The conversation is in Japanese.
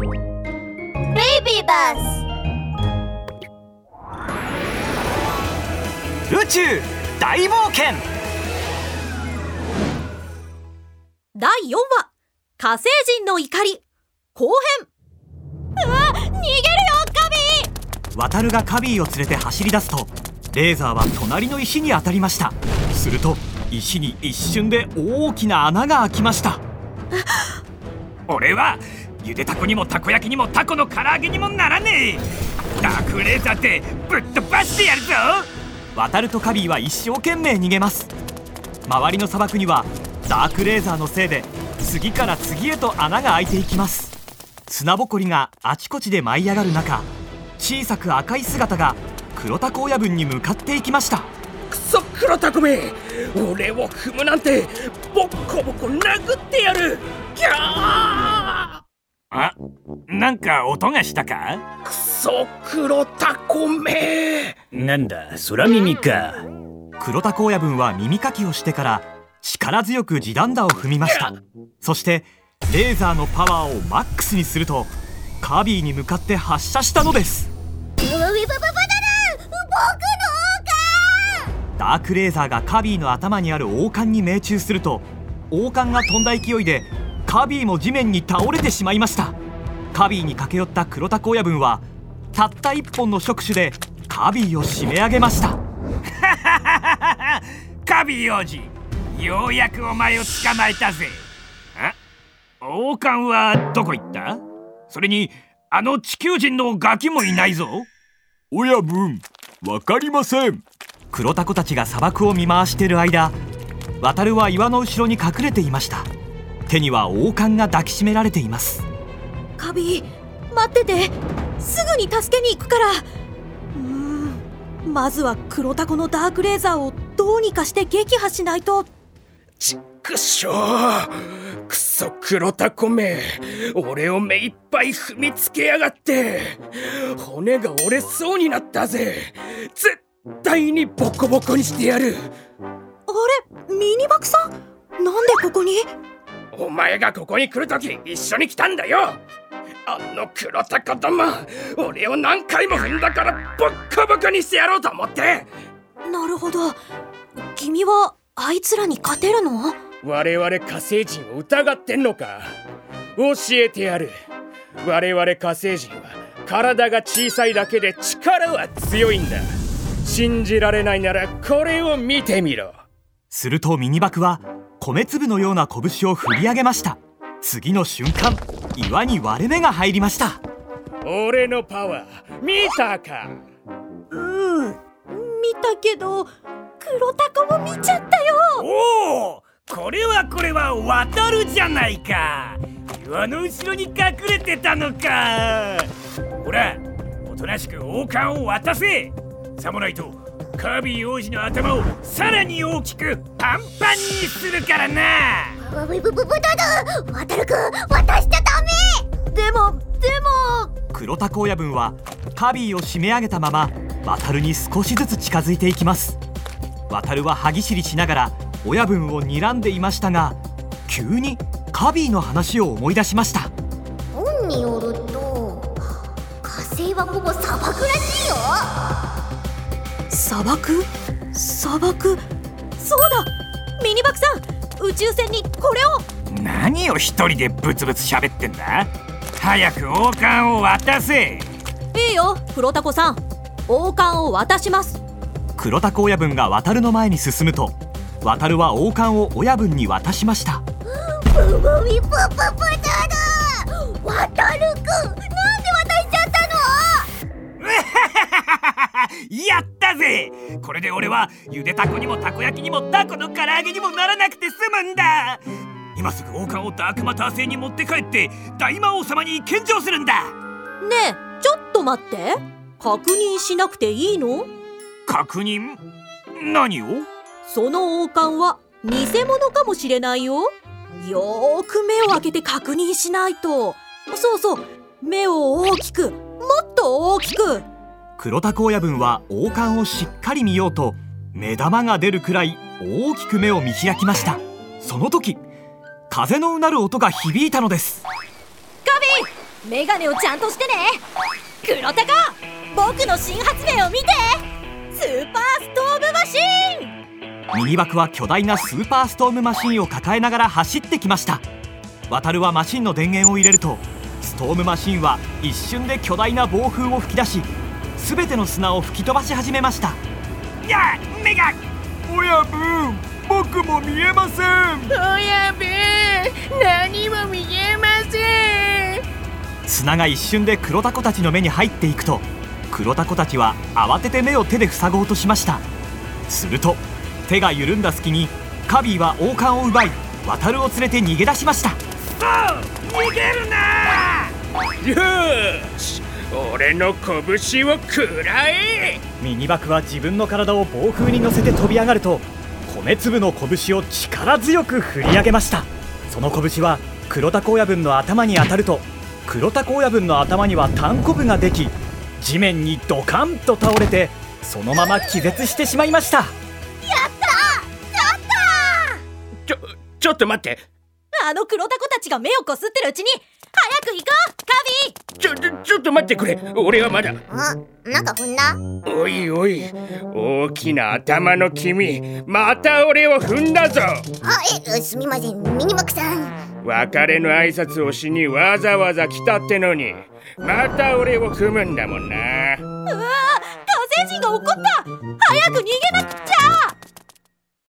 ベイビーバス宇宙大冒険。第4話。火星人の怒り。後編。うわ逃げるよカビー渡るがカビーを連れて走り出すとレーザーは隣の石に当たりました。すると石に一瞬で大きな穴が開きました。俺はゆでたこにもたこ焼きにもタコの唐揚げにもならねえ。ダークレーザーってぶっ飛ばしてやるぞ。渡るとカビーは一生懸命逃げます。周りの砂漠にはダークレーザーのせいで次から次へと穴が開いていきます。砂ぼこりがあちこちで舞い上がる中小さく赤い姿が黒タコ親分に向かっていきました。クソ黒タコめ俺を踏むなんてボッコボコ殴ってやる。ギャーあなんか音がしたか？クソ黒タコめ。なんだ空耳か。黒タコ親分は耳かきをしてから力強く地団打を踏みました。そしてレーザーのパワーをマックスにするとカービィに向かって発射したのです。ダークレーザーがカビーの頭にある王冠に命中すると王冠が飛んだ勢いでカビーも地面に倒れてしまいました。カビーに駆け寄った黒タコ親分はたった一本の触手でカビーを締め上げました。カビー王子ようやくお前を捕まえたぜ。あ王冠はどこ行った？それにあの地球人のガキもいないぞ。親分わかりません。黒タコたちが砂漠を見回している間渡るは岩の後ろに隠れていました手には王冠が抱きしめられています。カビ待ってて。すぐに助けに行くから。うーん。まずは黒タコのダークレーザーをどうにかして撃破しないと。ちっくしょう。くそ黒タコめ。俺を目いっぱい踏みつけやがって。骨が折れそうになったぜ。絶対にボコボコにしてやる。あれ？ミニバクさん？なんでここに？お前がここに来るとき一緒に来たんだよ。あの黒タコども俺を何回も踏んだからボッコボコにしてやろうと思って。なるほど。君はあいつらに勝てるの？我々火星人を疑ってんのか。教えてやる。我々火星人は体が小さいだけで力は強いんだ。信じられないならこれを見てみろ。するとミニバクは米粒のような拳を振り上げました。次の瞬間岩に割れ目が入りました。俺のパワー見たか？うん見たけど黒タコも見ちゃったよ。おおこれはこれは渡るじゃないか。岩の後ろに隠れてたのか。ほらおとなしく王冠を渡せ。さもないとカービィ王子の頭をさらに大きくパンパンにするからな。ブブブブブドド渡るくん渡しちゃダメでもでも黒タコ親分はカビーを締め上げたまま渡るに少しずつ近づいていきます渡るは歯ぎしりしながら親分を睨んでいましたが急にカビーの話を思い出しました本によると火星はほぼ砂漠らしいよ砂漠？砂漠？そうだ！ミニバクさん宇宙船にこれを！何を一人でブツブツ喋ってんだ？早く王冠を渡せ！いいよ黒タコさん。王冠を渡します。黒タコ親分が渡るの前に進むと渡るは王冠を親分に渡しました。ブブミプププだだ渡るくんなんで渡しちゃったの？やったぜ。これで俺はゆでたこにもたこ焼きにもタコの唐揚げにもならなくて済むんだ。今すぐ王冠をダークマター星に持って帰って大魔王様に献上するんだ。ねえちょっと待って。確認しなくていいの？確認？何を？その王冠は偽物かもしれないよ。よーく目を開けて確認しないと。そうそう目を大きくもっと大きく黒タコ親分は王冠をしっかり見ようと目玉が出るくらい大きく目を見開きました。その時風のうなる音が響いたのです。カビメガネをちゃんとしてね。黒タカ僕の新発明を見て。スーパーストームマシーン。ミニバクは巨大なスーパーストームマシンを抱えながら走ってきました。渡るはマシンの電源を入れるとストームマシンは一瞬で巨大な暴風を吹き出し全ての砂を吹き飛ばし始めました。やあメガ親分僕も見えません。親分何も見えません。砂が一瞬で黒タコたちの目に入っていくと黒タコたちは慌てて目を手で塞ごうとしました。すると手が緩んだ隙にカビーは王冠を奪い渡るを連れて逃げ出しました。そう逃げるな！よーし俺の拳を食らえ。ミニバクは自分の体を暴風に乗せて飛び上がると米粒の拳を力強く振り上げました。その拳は黒タコ親分の頭に当たると黒タコ親分の頭には単コブができ地面にドカンと倒れてそのまま気絶してしまいました。ちょちょっと待って。あの黒タコたちが目をこすってるうちに早く行こうカビ。ちょちょちょっと待ってくれ。俺はまだ。あなんか踏んだ？おいおい。大きな頭の君。また俺を踏んだぞ。あえすみません。ミニマクさん。別れの挨拶をしにわざわざ来たってのに。また俺を踏むんだもんな。うわー火星人が怒った。早く逃げなくっ